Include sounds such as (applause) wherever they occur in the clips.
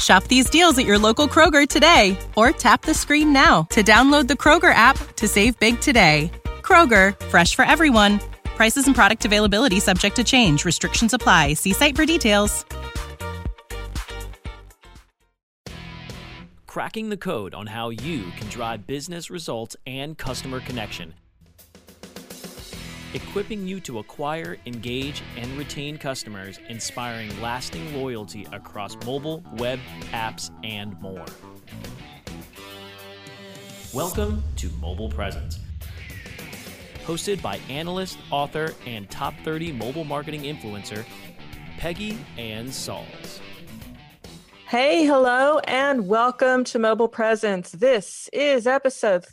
Shop these deals at your local Kroger today or tap the screen now to download the Kroger app to save big today. Kroger, fresh for everyone. Prices and product availability subject to change. Restrictions apply. See site for details. Cracking the code on how you can drive business results and customer connection. Equipping you to acquire, engage, and retain customers, inspiring lasting loyalty across mobile, web, apps, and more. Welcome to Mobile Presence. Hosted by analyst, author, and top 30 mobile marketing influencer, Peggy Anne Salz. Hey, hello, and welcome to Mobile Presence. This is episode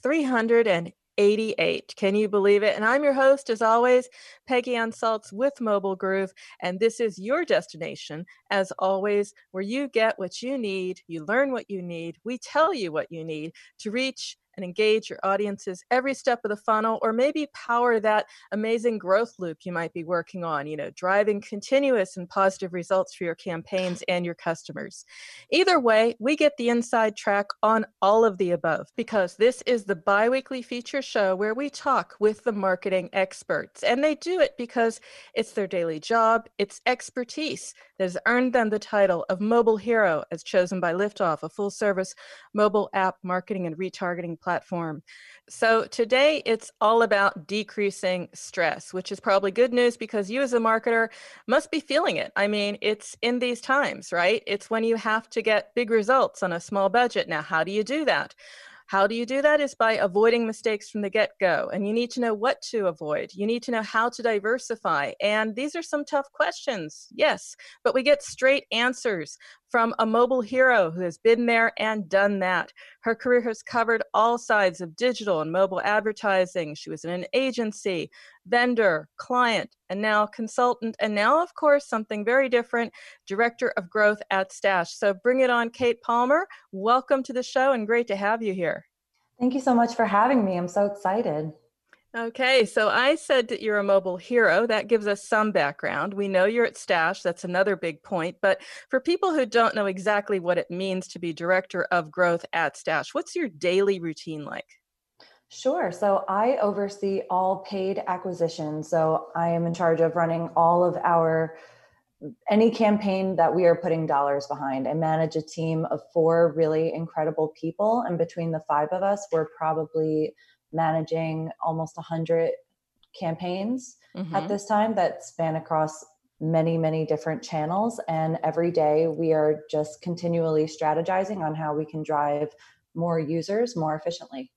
388. Can you believe it? And I'm your host, as always, Peggy Anne Salz with Mobile Groove. And this is your destination, as always, where you get what you need, you learn what you need, we tell you what you need to reach and engage your audiences every step of the funnel, or maybe power that amazing growth loop you might be working on, you know, driving continuous and positive results for your campaigns and your customers. Either way, we get the inside track on all of the above because this is the bi weekly feature show where we talk with the marketing experts. And they do it because it's their daily job, it's expertise that has earned them the title of Mobile Hero as chosen by Liftoff, a full service mobile app marketing and retargeting platform. So today it's all about decreasing stress, which is probably good news because you as a marketer must be feeling it. I mean, it's in these times, right? It's when you have to get big results on a small budget. Now, how do you do that? How do you do that? Is by avoiding mistakes from the get go. And you need to know what to avoid. You need to know how to diversify. And these are some tough questions, yes, but we get straight answers from a mobile hero who has been there and done that. Her career has covered all sides of digital and mobile advertising. She was in an agency, vendor, client, and now consultant, and now, of course, something very different director of growth at Stash. So bring it on, Kate Palmer. Welcome to the show and great to have you here. Thank you so much for having me. I'm so excited. Okay, so I said that you're a mobile hero. That gives us some background. We know you're at Stash. That's another big point. But for people who don't know exactly what it means to be director of growth at Stash, what's your daily routine like? Sure. So I oversee all paid acquisition. So I am in charge of running all of our any campaign that we are putting dollars behind. I manage a team of four really incredible people. And between the five of us, we're probably managing almost 100 campaigns mm-hmm. at this time that span across many many different channels and every day we are just continually strategizing on how we can drive more users more efficiently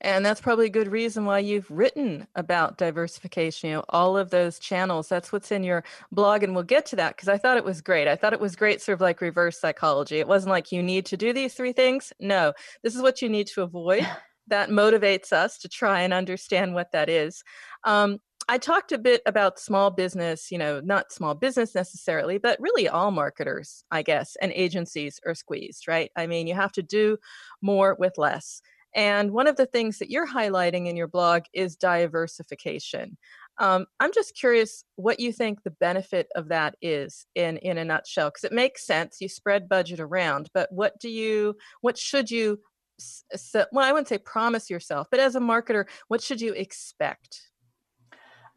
and that's probably a good reason why you've written about diversification, you know, all of those channels. That's what's in your blog. And we'll get to that because I thought it was great. I thought it was great, sort of like reverse psychology. It wasn't like you need to do these three things. No, this is what you need to avoid. (laughs) that motivates us to try and understand what that is. Um, I talked a bit about small business, you know, not small business necessarily, but really all marketers, I guess, and agencies are squeezed, right? I mean, you have to do more with less. And one of the things that you're highlighting in your blog is diversification. Um, I'm just curious what you think the benefit of that is in in a nutshell, because it makes sense. You spread budget around, but what do you, what should you so, well, I wouldn't say promise yourself, but as a marketer, what should you expect?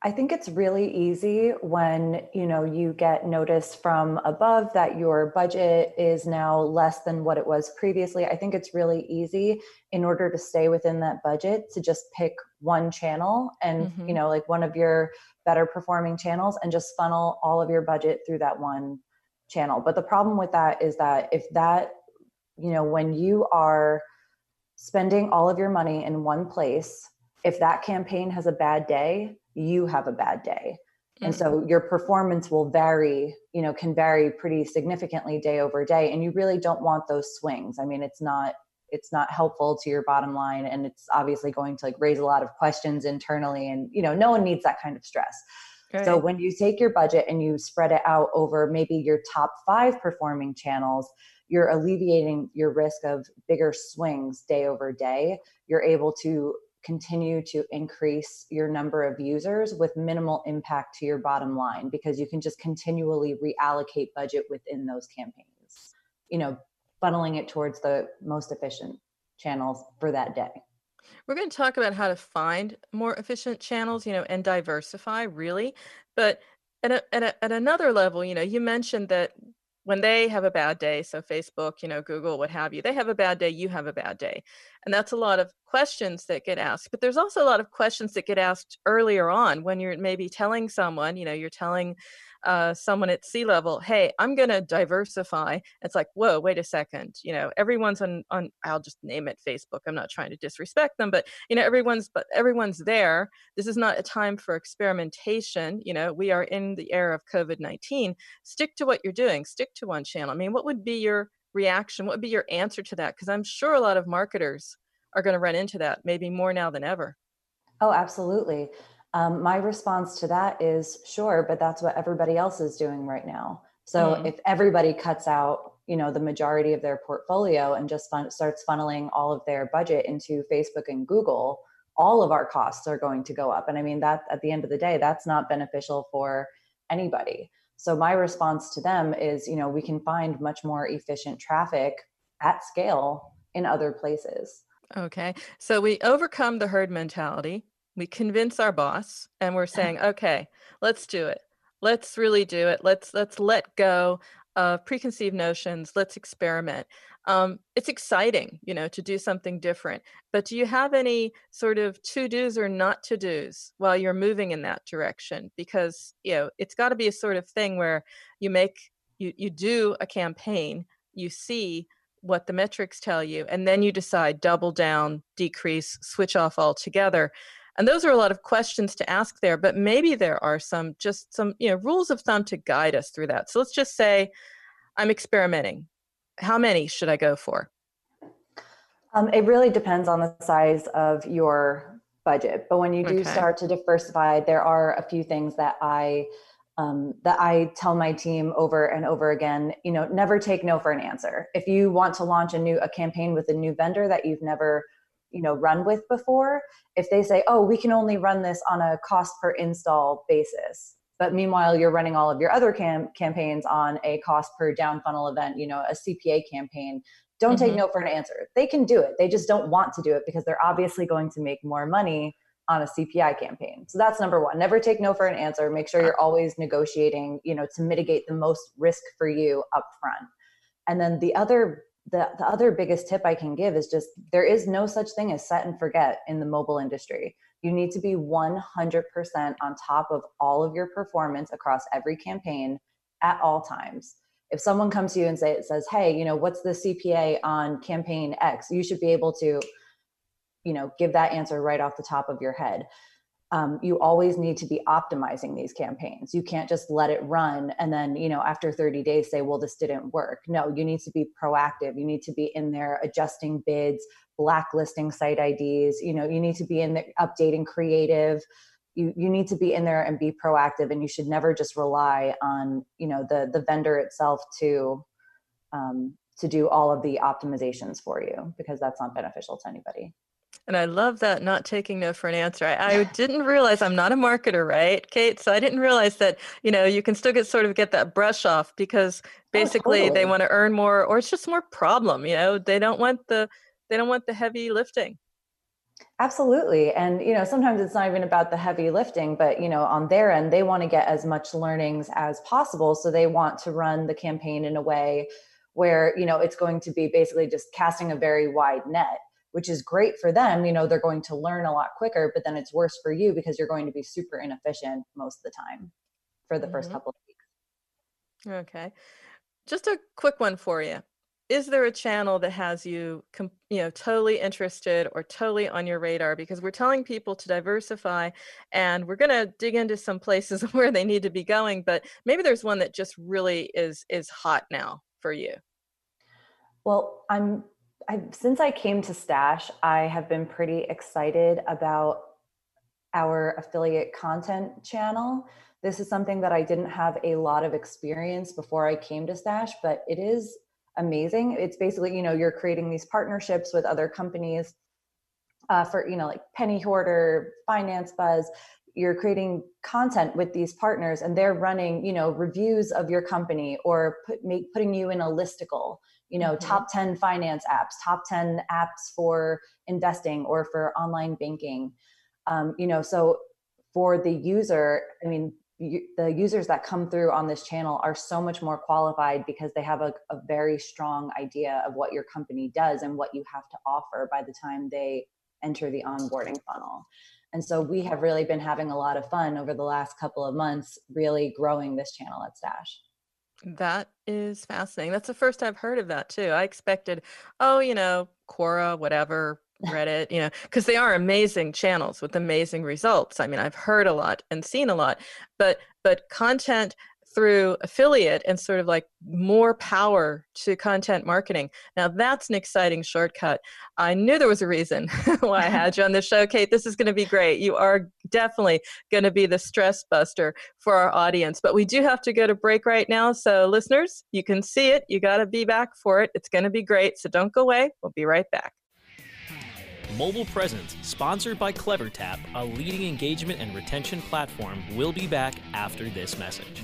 I think it's really easy when, you know, you get notice from above that your budget is now less than what it was previously. I think it's really easy in order to stay within that budget to just pick one channel and, mm-hmm. you know, like one of your better performing channels and just funnel all of your budget through that one channel. But the problem with that is that if that, you know, when you are spending all of your money in one place, if that campaign has a bad day, you have a bad day. And so mm-hmm. your performance will vary you know can vary pretty significantly day over day and you really don't want those swings. I mean it's not it's not helpful to your bottom line and it's obviously going to like raise a lot of questions internally and you know no one needs that kind of stress. So when you take your budget and you spread it out over maybe your top 5 performing channels you're alleviating your risk of bigger swings day over day you're able to continue to increase your number of users with minimal impact to your bottom line because you can just continually reallocate budget within those campaigns you know funneling it towards the most efficient channels for that day. We're going to talk about how to find more efficient channels you know and diversify really but at, a, at, a, at another level you know you mentioned that when they have a bad day so facebook you know google what have you they have a bad day you have a bad day. And that's a lot of questions that get asked but there's also a lot of questions that get asked earlier on when you're maybe telling someone you know you're telling uh, someone at C level, hey, I'm going to diversify. It's like, whoa, wait a second. You know, everyone's on on. I'll just name it Facebook. I'm not trying to disrespect them, but you know, everyone's but everyone's there. This is not a time for experimentation. You know, we are in the era of COVID nineteen. Stick to what you're doing. Stick to one channel. I mean, what would be your reaction? What would be your answer to that? Because I'm sure a lot of marketers are going to run into that, maybe more now than ever. Oh, absolutely. Um, my response to that is sure, but that's what everybody else is doing right now. So mm. if everybody cuts out, you know, the majority of their portfolio and just fun- starts funneling all of their budget into Facebook and Google, all of our costs are going to go up. And I mean that at the end of the day, that's not beneficial for anybody. So my response to them is, you know, we can find much more efficient traffic at scale in other places. Okay. So we overcome the herd mentality we convince our boss and we're saying okay let's do it. Let's really do it. Let's let's let go of preconceived notions. Let's experiment. Um, it's exciting you know to do something different but do you have any sort of to do's or not to do's while you're moving in that direction? Because you know it's got to be a sort of thing where you make you you do a campaign you see what the metrics tell you and then you decide double down decrease switch off altogether and those are a lot of questions to ask there but maybe there are some just some you know rules of thumb to guide us through that so let's just say i'm experimenting how many should i go for um, it really depends on the size of your budget but when you do okay. start to diversify there are a few things that i um, that I tell my team over and over again, you know, never take no for an answer. If you want to launch a new a campaign with a new vendor that you've never you know run with before if they say oh we can only run this on a cost per install basis but meanwhile you're running all of your other cam- campaigns on a cost per down funnel event you know a cpa campaign don't mm-hmm. take no for an answer. They can do it. They just don't want to do it because they're obviously going to make more money on a cpi campaign. So that's number one. Never take no for an answer. Make sure you're always negotiating you know to mitigate the most risk for you up front and then the other the, the other biggest tip I can give is just there is no such thing as set and forget in the mobile industry. You need to be 100% on top of all of your performance across every campaign at all times. If someone comes to you and say, it says, "Hey, you know, what's the CPA on campaign X?" You should be able to, you know, give that answer right off the top of your head um, you always need to be optimizing these campaigns. You can't just let it run and then you know after 30 days say well this didn't work. No you need to be proactive. You need to be in there adjusting bids blacklisting site ids you know you need to be in there updating creative. You you need to be in there and be proactive and you should never just rely on you know the the vendor itself to um, to do all of the optimizations for you because that's not beneficial to anybody and I love that not taking no for an answer. I, I, (laughs) didn't realize I'm not a marketer, right, Kate? So I didn't realize that you know you can still get sort of get that brush off because oh, basically oh, totally. they want to earn more, or it's just more problem. You know, they don't want the they don't want the heavy lifting. Absolutely. And, you know, sometimes it's not even about the heavy lifting, but, you know, on their end, they want to get as much learnings as possible. So they want to run the campaign in a way where, you know, it's going to be basically just casting a very wide net, which is great for them. You know, they're going to learn a lot quicker, but then it's worse for you because you're going to be super inefficient most of the time for the mm-hmm. first couple of weeks. Okay. Just a quick one for you is there a channel that has you you know totally interested or totally on your radar because we're telling people to diversify and we're going to dig into some places (laughs) where they need to be going but maybe there's one that just really is is hot now for you well i'm I, since i came to stash i have been pretty excited about our affiliate content channel this is something that i didn't have a lot of experience before i came to stash but it is amazing. It's basically, you know, you're creating these partnerships with other companies uh, for, you know, like Penny Hoarder, Finance Buzz. You're creating content with these partners and they're running, you know, reviews of your company or put, make, putting you in a listicle, you know, mm-hmm. top 10 finance apps, top 10 apps for investing or for online banking. Um, you know, so for the user, I mean, the users that come through on this channel are so much more qualified because they have a, a, very strong idea of what your company does and what you have to offer by the time they enter the onboarding funnel. And so we have really been having a lot of fun over the last couple of months, really growing this channel at Stash. That is fascinating. That's the first I've heard of that too. I expected, oh, you know, Quora, whatever, (laughs) Reddit, you know, because they are amazing channels with amazing results. I mean, I've heard a lot and seen a lot, but but content through affiliate and sort of like more power to content marketing. Now that's an exciting shortcut. I knew there was a reason (laughs) why I (laughs) had you on the show, Kate. This is going to be great. You are definitely going to be the stress buster for our audience. But we do have to go to break right now. So listeners, you can see it. You got to be back for it. It's going to be great. So don't go away. We'll be right back. Mobile Presence, sponsored by CleverTap, a leading engagement and retention platform, will be back after this message.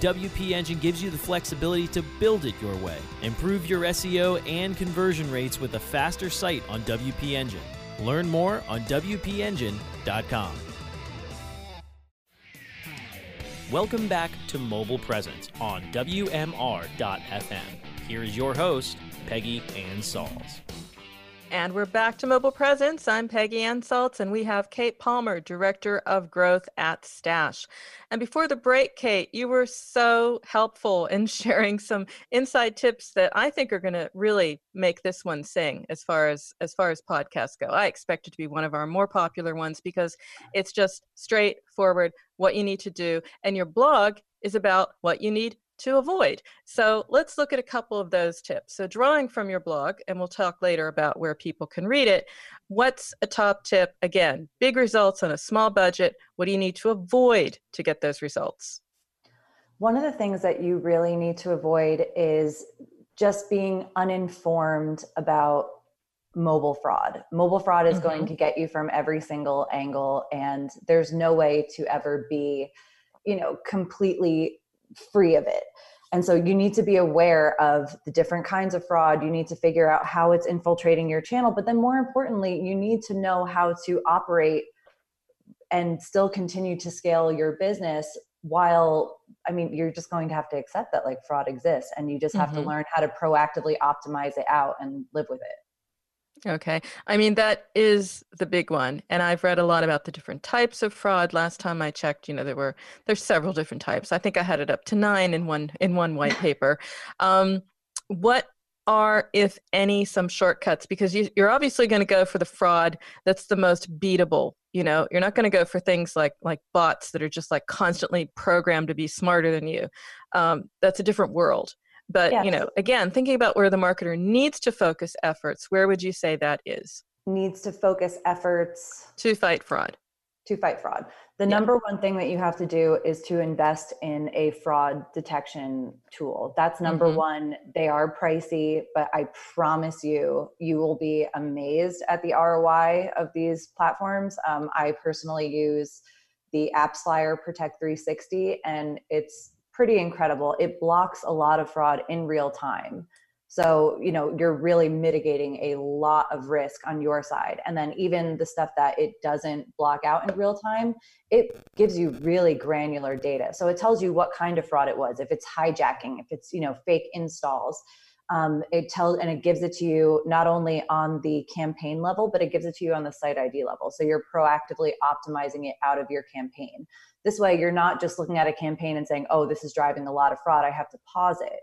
WP Engine gives you the flexibility to build it your way. Improve your SEO and conversion rates with a faster site on WP Engine. Learn more on WPEngine.com. Welcome back to Mobile Presence on WMR.FM. Here is your host, Peggy Anne Salz. And we're back to Mobile Presence. I'm Peggy Anne Salz, and we have Kate Palmer, Director of Growth at Stash. And before the break, Kate, you were so helpful in (laughs) sharing some inside tips that I think are going to really make this one sing as far as as far as podcasts go. I expect it to be one of our more popular ones because it's just straightforward what you need to do, and your blog is about what you need to avoid. So let's look at a couple of those tips. So, drawing from your blog, and we'll talk later about where people can read it. What's a top tip? Again, big results on a small budget. What do you need to avoid to get those results? One of the things that you really need to avoid is just being uninformed about mobile fraud. Mobile fraud is mm-hmm. going to get you from every single angle, and there's no way to ever be, you know, completely free of it. And so you need to be aware of the different kinds of fraud. You need to figure out how it's infiltrating your channel. But then, more importantly, you need to know how to operate and still continue to scale your business while i mean you're just going to have to accept that like fraud exists and you just have mm-hmm. to learn how to proactively optimize it out and live with it okay i mean that is the big one and i've read a lot about the different types of fraud last time i checked you know there were there's several different types i think i had it up to nine in one in one white (laughs) paper um, what are, if any, some shortcuts? Because you, are obviously going to go for the fraud that's the most beatable. You know, you're not going to go for things like like bots that are just like constantly programmed to be smarter than you. Um, that's a different world. But yes. you know, again, thinking about where the marketer needs to focus efforts, where would you say that is? Needs to focus efforts to fight fraud. To fight fraud. The yeah. number one thing that you have to do is to invest in a fraud detection tool. That's number mm-hmm. one. They are pricey, but I promise you, you will be amazed at the ROI of these platforms. Um, I personally use the AppsFlyer Protect 360, and it's pretty incredible. It blocks a lot of fraud in real time. So, you know, you're really mitigating a lot of risk on your side. And then even the stuff that it doesn't block out in real time, it gives you really granular data. So it tells you what kind of fraud it was, if it's hijacking, if it's, you know, fake installs. Um, it tells and it gives it to you not only on the campaign level, but it gives it to you on the site ID level. So you're proactively optimizing it out of your campaign. This way, you're not just looking at a campaign and saying, oh, this is driving a lot of fraud. I have to pause it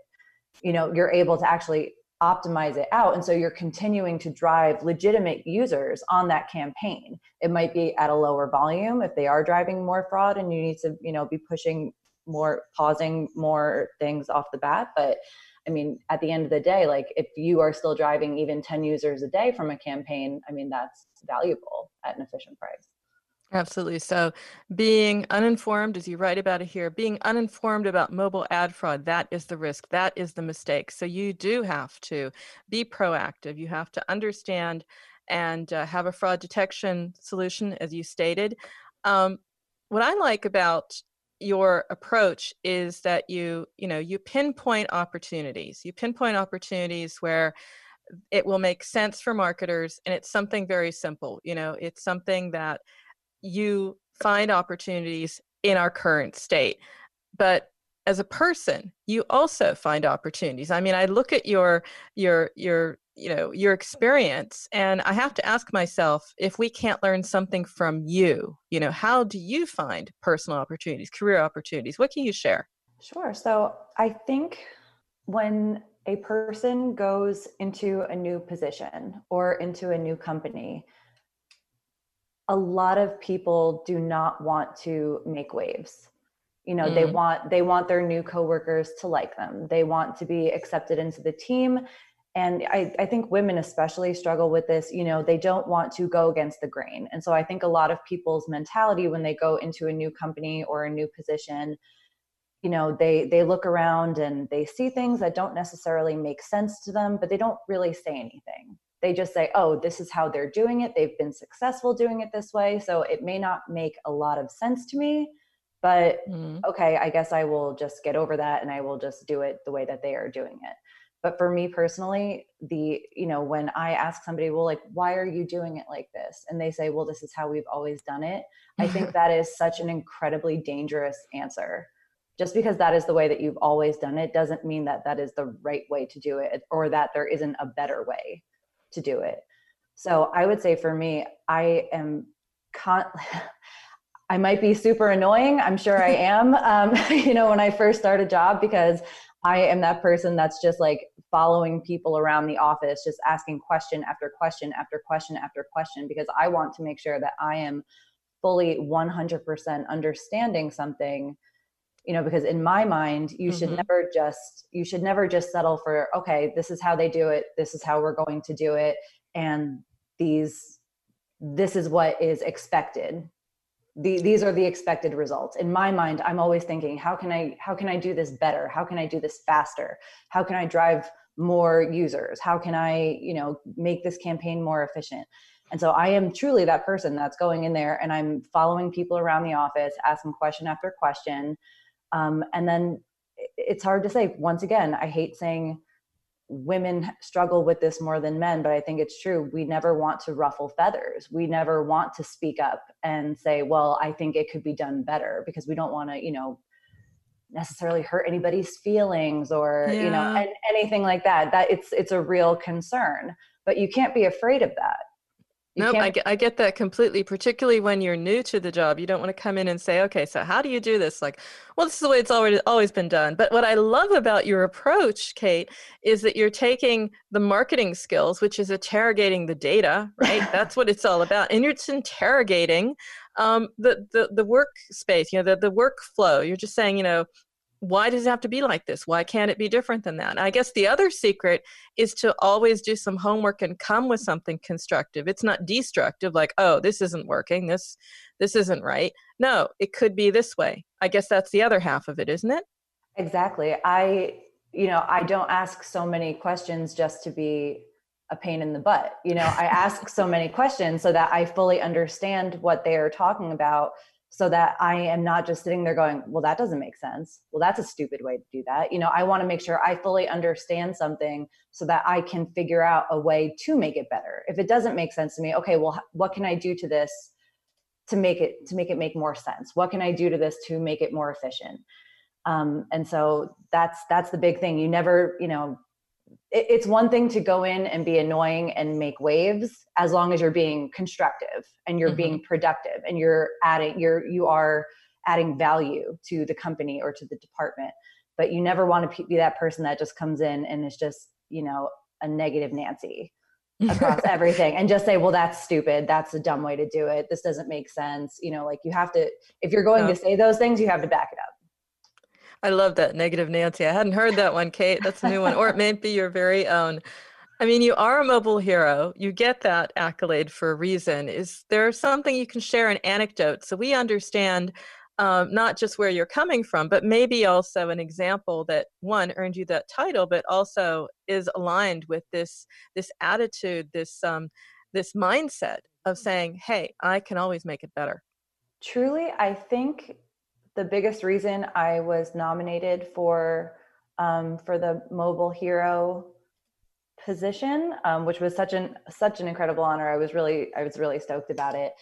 you know you're able to actually optimize it out and so you're continuing to drive legitimate users on that campaign it might be at a lower volume if they are driving more fraud and you need to you know be pushing more pausing more things off the bat but i mean at the end of the day like if you are still driving even 10 users a day from a campaign i mean that's valuable at an efficient price Absolutely. So, being uninformed, as you write about it here, being uninformed about mobile ad fraud, that is the risk. That is the mistake. So, you do have to be proactive. You have to understand and uh, have a fraud detection solution, as you stated. Um, what I like about your approach is that you, you know, you pinpoint opportunities. You pinpoint opportunities where it will make sense for marketers, and it's something very simple. You know, it's something that you find opportunities in our current state. But as a person, you also find opportunities. I mean, I look at your your your you know your experience and i have to ask myself if we can't learn something from you you know how do you find personal opportunities career opportunities? What can you share? Sure so i think when a person goes into a new position or into a new company a lot of people do not want to make waves. You know mm. they want they want their new coworkers to like them. They want to be accepted into the team and I, I think women especially struggle with this you know they don't want to go against the grain and so i think a lot of people's mentality when they go into a new company or a new position you know they they look around and they see things that don't necessarily make sense to them but they don't really say anything they just say, oh, this is how they're doing it. They've been successful doing it this way. So it may not make a lot of sense to me, but mm-hmm. okay, I guess I will just get over that and I will just do it the way that they are doing it. But for me personally, the, you know, when I ask somebody, well, like, why are you doing it like this? And they say, well, this is how we've always done it. I think (laughs) that is such an incredibly dangerous answer just because that is the way that you've always done it doesn't mean that that is the right way to do it or that there isn't a better way to do it. So I would say for me, I am con- (laughs) I might be super annoying. I'm sure I (laughs) am. Um, you know, when I first start a job, because I am that person that's just like following people around the office, just asking question after question after question after question, because I want to make sure that I am fully 100% understanding something you know because in my mind you mm-hmm. should never just you should never just settle for okay this is how they do it this is how we're going to do it and these this is what is expected the, these are the expected results. In my mind i'm always thinking how can i how can i do this better? How can i do this faster? How can i drive more users? How can i you know make this campaign more efficient? And so i am truly that person that's going in there and i'm following people around the office asking question after question. Um, and then it's hard to say. Once again, I hate saying women struggle with this more than men, but I think it's true. We never want to ruffle feathers. We never want to speak up and say, well, I think it could be done better because we don't want to, you know, necessarily hurt anybody's feelings or yeah. you know and anything like that that it's it's a real concern but you can't be afraid of that no, nope, I get, I get that completely, particularly when you're new to the job. You don't want to come in and say, okay, so how do you do this? Like, well, this is the way it's already always been done. But what I love about your approach, Kate, is that you're taking the marketing skills, which is interrogating the data, right? (laughs) That's what it's all about. And you're interrogating um, the, the, the workspace, you know, the, the workflow. You're just saying, you know, why does it have to be like this? Why can't it be different than that? And I guess the other secret is to always do some homework and come with something constructive. It's not destructive, like, oh, this isn't working, this this isn't right. No, it could be this way. I guess that's the other half of it, isn't it? Exactly. I, you know, I don't ask so many questions just to be a pain in the butt. You know, I ask so many questions so that I fully understand what they are talking about so that I am not just sitting there going, well, that doesn't make sense. Well, that's a stupid way to do that. You know, I want to make sure I fully understand something so that I can figure out a way to make it better. If it doesn't make sense to me, okay, well, what can I do to this to make it to make it make more sense? What can I do to this to make it more efficient? Um, and so that's that's the big thing. You never, you know, it, it's one thing to go in and be annoying and make waves as long as you're being constructive and you're mm-hmm. being productive and you're adding you're you are adding value to the company or to the department. But you never want to be that person that just comes in and is just you know a negative nancy across (laughs) everything and just say well that's stupid. That's a dumb way to do it. This doesn't make sense. You know like you have to if you're going to say those things you have to back it up I love that negative Nancy. I hadn't heard that one, Kate. That's a new one. Or it may be your very own. I mean, you are a mobile hero. You get that accolade for a reason. Is there something you can share an anecdote so we understand um, not just where you're coming from, but maybe also an example that one earned you that title, but also is aligned with this this attitude, this um, this mindset of saying, "Hey, I can always make it better." Truly, I think the biggest reason I was nominated for um, for the mobile hero position, um, which was such an such an incredible honor. I was really I was really stoked about it.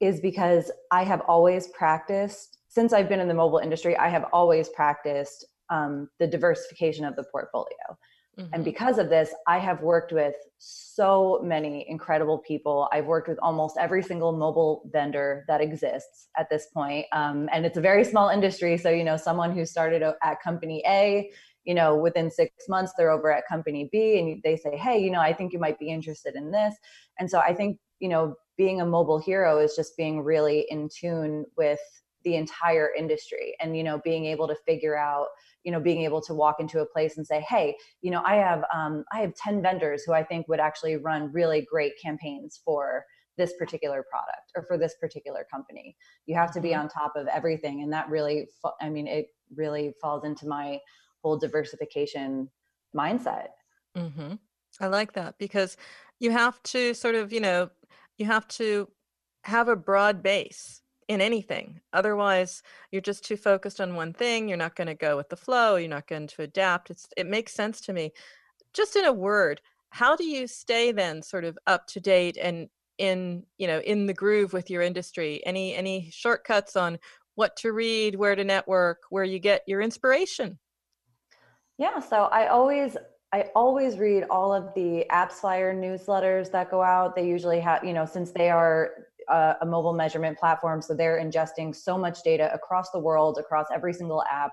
Is because I have always practiced since I've been in the mobile industry. I have always practiced um, the diversification of the portfolio. Mm-hmm. And because of this, I have worked with so many incredible people. I've worked with almost every single mobile vendor that exists at this point. Um, and it's a very small industry. So, you know, someone who started at company A, you know, within six months, they're over at company B and they say, hey, you know, I think you might be interested in this. And so I think, you know, being a mobile hero is just being really in tune with the entire industry and, you know, being able to figure out, you know being able to walk into a place and say hey you know i have um, i have 10 vendors who i think would actually run really great campaigns for this particular product or for this particular company you have to be mm-hmm. on top of everything and that really i mean it really falls into my whole diversification mindset mm-hmm. i like that because you have to sort of you know you have to have a broad base in anything. Otherwise, you're just too focused on one thing. You're not going to go with the flow. You're not going to adapt. It's, it makes sense to me. Just in a word, how do you stay then sort of up to date and in you know in the groove with your industry? Any any shortcuts on what to read, where to network, where you get your inspiration? Yeah, so I always I always read all of the AppsFlyer newsletters that go out. They usually have, you know, since they are a, a mobile measurement platform so they're ingesting so much data across the world across every single app.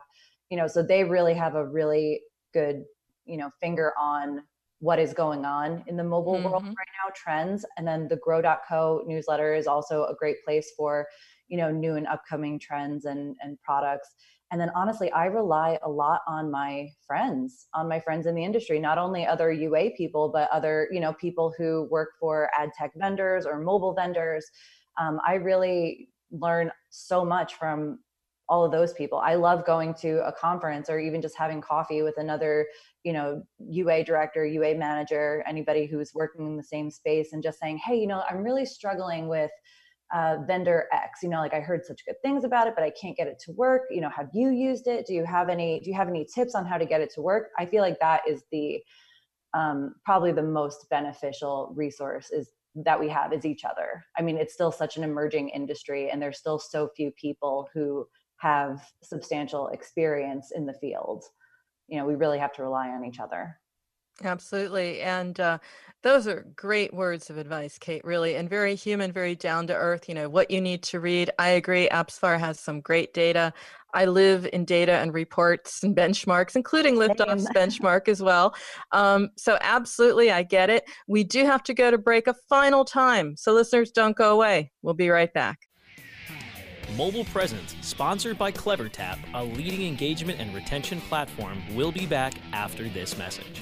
You know so they really have a really good you know finger on what is going on in the mobile mm-hmm. world right now trends. And then the grow.co newsletter is also a great place for you know new and upcoming trends and and products and then honestly i rely a lot on my friends on my friends in the industry not only other ua people but other you know people who work for ad tech vendors or mobile vendors. Um, i really learn so much from all of those people. I love going to a conference or even just having coffee with another you know ua director ua manager anybody who's working in the same space and just saying hey you know i'm really struggling with uh, vendor X. You know, like I heard such good things about it, but I can't get it to work. You know, have you used it? Do you have any? Do you have any tips on how to get it to work? I feel like that is the um, probably the most beneficial resource is that we have is each other. I mean, it's still such an emerging industry, and there's still so few people who have substantial experience in the field. You know, we really have to rely on each other. Absolutely. And uh, those are great words of advice, Kate, really, and very human, very down to earth. You know, what you need to read. I agree. AppsFlyer has some great data. I live in data and reports and benchmarks, including Liftoff's benchmark as well. Um, so, absolutely, I get it. We do have to go to break a final time. So, listeners, don't go away. We'll be right back. Mobile Presence, sponsored by CleverTap, a leading engagement and retention platform, will be back after this message.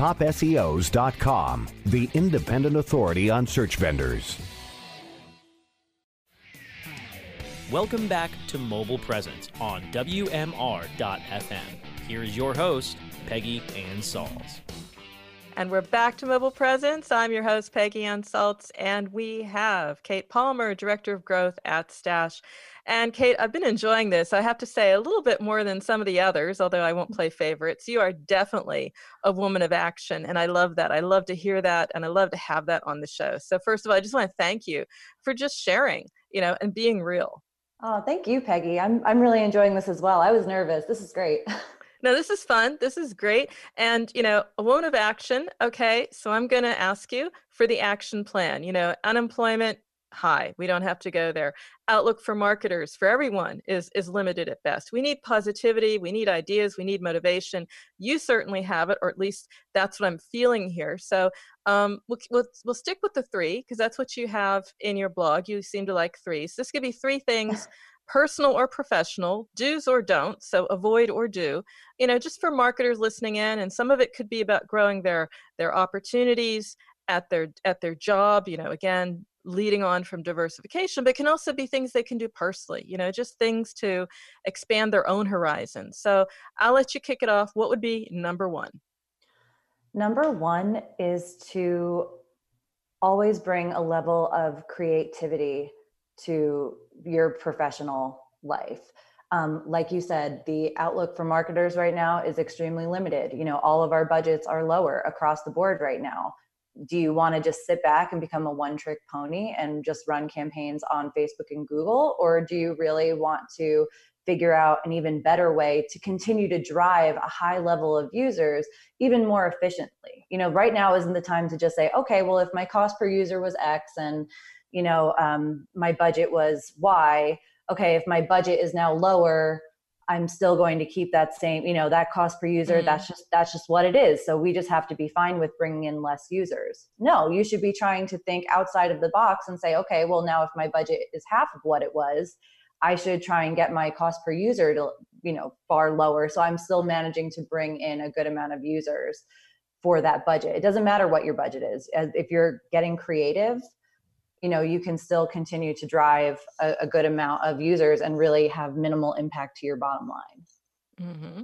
TopSEOs.com, the independent authority on search vendors. Welcome back to Mobile Presence on WMR.FM. Here is your host, Peggy Anne Salz. And we're back to Mobile Presence. I'm your host, Peggy Anne Salz, and we have Kate Palmer, Director of Growth at Stash. And Kate, I've been enjoying this. I have to say, a little bit more than some of the others, although I won't mm-hmm. play favorites. You are definitely a woman of action, and I love that. I love to hear that, and I love to have that on the show. So, first of all, I just want to thank you for just sharing, you know, and being real. Oh, thank you, Peggy. I'm I'm really enjoying this as well. I was nervous. This is great. (laughs) no, this is fun. This is great. And, you know, a woman of action. Okay. So I'm going to ask you for the action plan. You know, unemployment high. We don't have to go there. Outlook for marketers for everyone is is limited at best. We need positivity, we need ideas, we need motivation. You certainly have it, or at least that's what I'm feeling here. So um, we'll, we'll, we'll stick with the three because that's what you have in your blog. You seem to like three. So this could be three things. personal or professional, do's or don't, so avoid or do, you know, just for marketers listening in. And some of it could be about growing their their opportunities at their at their job, you know, again, leading on from diversification, but can also be things they can do personally, you know, just things to expand their own horizons. So I'll let you kick it off. What would be number one? Number one is to always bring a level of creativity to your professional life. Um, like you said, the outlook for marketers right now is extremely limited. You know, all of our budgets are lower across the board right now do you want to just sit back and become a one trick pony and just run campaigns on Facebook and Google? Or do you really want to figure out an even better way to continue to drive a high level of users even more efficiently? You know, right now isn't the time to just say, okay, well, if my cost per user was X and, you know, um, my budget was Y, okay, if my budget is now lower, I'm still going to keep that same, you know, that cost per user. Mm-hmm. That's just that's just what it is. So we just have to be fine with bringing in less users. No, you should be trying to think outside of the box and say, okay, well now if my budget is half of what it was, I should try and get my cost per user to, you know, far lower. So I'm still managing to bring in a good amount of users for that budget. It doesn't matter what your budget is. If you're getting creative you know you can still continue to drive a, a good amount of users and really have minimal impact to your bottom line mm-hmm.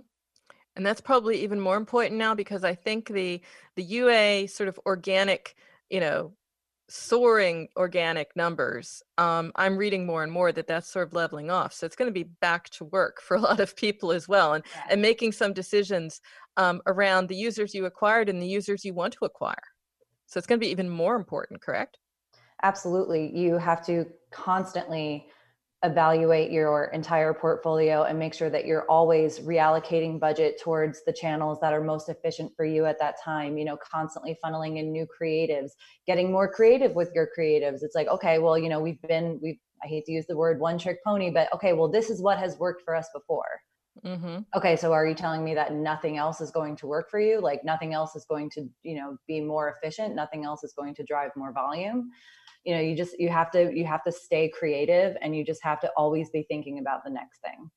And that's probably even more important now because I think the the UA sort of organic, you know, soaring organic numbers, um, I'm reading more and more that that's sort of leveling off. So it's going to be back to work for a lot of people as well, and Yeah. and making some decisions um, around the users you acquired and the users you want to acquire. So it's going to be even more important, correct? Absolutely. You have to constantly evaluate your entire portfolio and make sure that you're always reallocating budget towards the channels that are most efficient for you at that time, you know, constantly funneling in new creatives, getting more creative with your creatives. It's like, okay, well, you know, we've been we've I hate to use the word one trick pony, but okay, well, this is what has worked for us before. Mm-hmm. Okay, so are you telling me that nothing else is going to work for you? Like nothing else is going to, you know, be more efficient, nothing else is going to drive more volume? You know you just you have to you have to stay creative and you just have to always be thinking about the next thing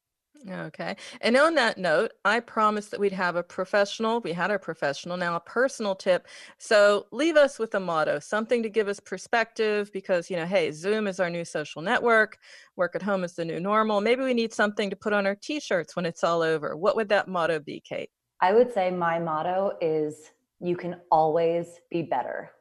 Okay. And on that note, I promised that we'd have a professional. We had a professional, now a personal tip. So leave us with a motto, something to give us perspective because, you know, hey, Zoom is our new social network. Work at home is the new normal. Maybe we need something to put on our t shirts when it's all over. What would that motto be, Kate? i would say my motto is you can always be better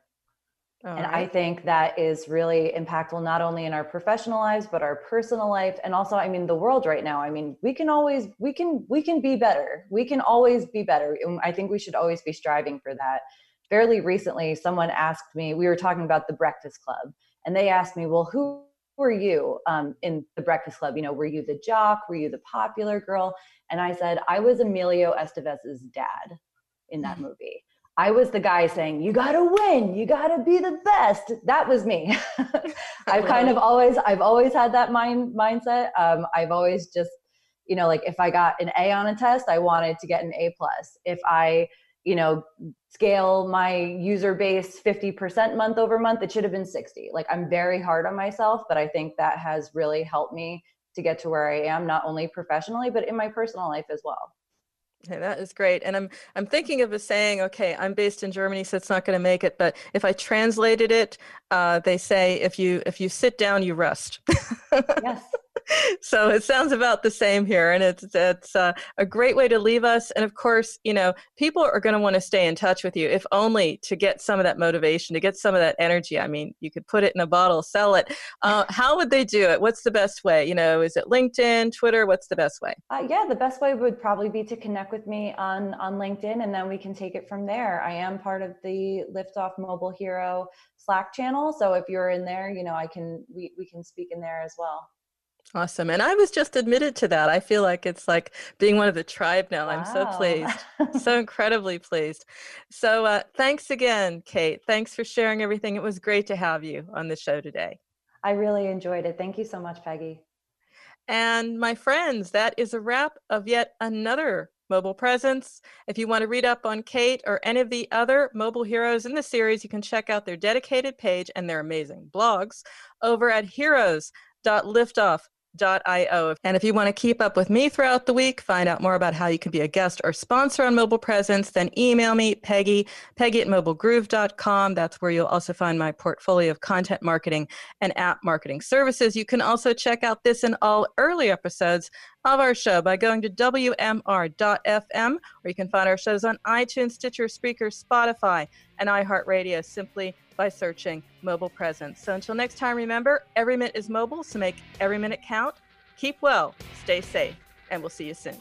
All and i think that is really impactful not only in our professional lives but our personal life and also i mean the world right now. I mean we can always we can we can be better. We can always be better. And i think we should always be striving for that. Fairly recently someone asked me we were talking about the breakfast club and they asked me well who were you um, in the breakfast club? You know were you the jock? Were you the popular girl? And i said i was emilio estevez's dad in that movie I was the guy saying, "You got to win. You got to be the best." That was me. (laughs) I've kind of always, I've always had that mind mindset. Um, I've always just, you know, like if I got an A on a test, I wanted to get an A plus. If I, you know, scale my user base fifty percent month over month, it should have been sixty. Like I'm very hard on myself, but I think that has really helped me to get to where I am, not only professionally but in my personal life as well. Okay, that is great. And I'm I'm thinking of a saying, okay, I'm based in Germany, so it's not going to make it. But if I translated it, uh, they say if you if you sit down, you rest. (laughs) Yes. (laughs) so it sounds about the same here, and it's it's uh, a great way to leave us. And of course, you know, people are going to want to stay in touch with you, if only to get some of that motivation, to get some of that energy. I mean, you could put it in a bottle, sell it. Uh, how would they do it? What's the best way? You know, is it LinkedIn, Twitter? What's the best way? Uh, yeah, the best way would probably be to connect with me on on LinkedIn, and then we can take it from there. I am part of the Liftoff Mobile Hero Slack channel, so if you're in there, you know, I can we we can speak in there as well. Awesome. And I was just admitted to that. I feel like it's like being one of the tribe now. I'm so pleased, (laughs) so incredibly pleased. So uh, thanks again, Kate. Thanks for sharing everything. It was great to have you on the show today. I really enjoyed it. Thank you so much, Peggy. And my friends, that is a wrap of yet another mobile presence. If you want to read up on Kate or any of the other mobile heroes in the series, you can check out their dedicated page and their amazing blogs over at And if you want to keep up with me throughout the week, find out more about how you can be a guest or sponsor on Mobile Presence, then email me, Peggy, Peggy at mobilegroove.com. That's where you'll also find my portfolio of content marketing and app marketing services. You can also check out this and all early episodes of our show by going to WMR.FM, where you can find our shows on iTunes, Stitcher, Spreaker, Spotify, and iHeartRadio simply by searching mobile presence. So until next time, remember every minute is mobile, so make every minute count. Keep well, stay safe, and we'll see you soon.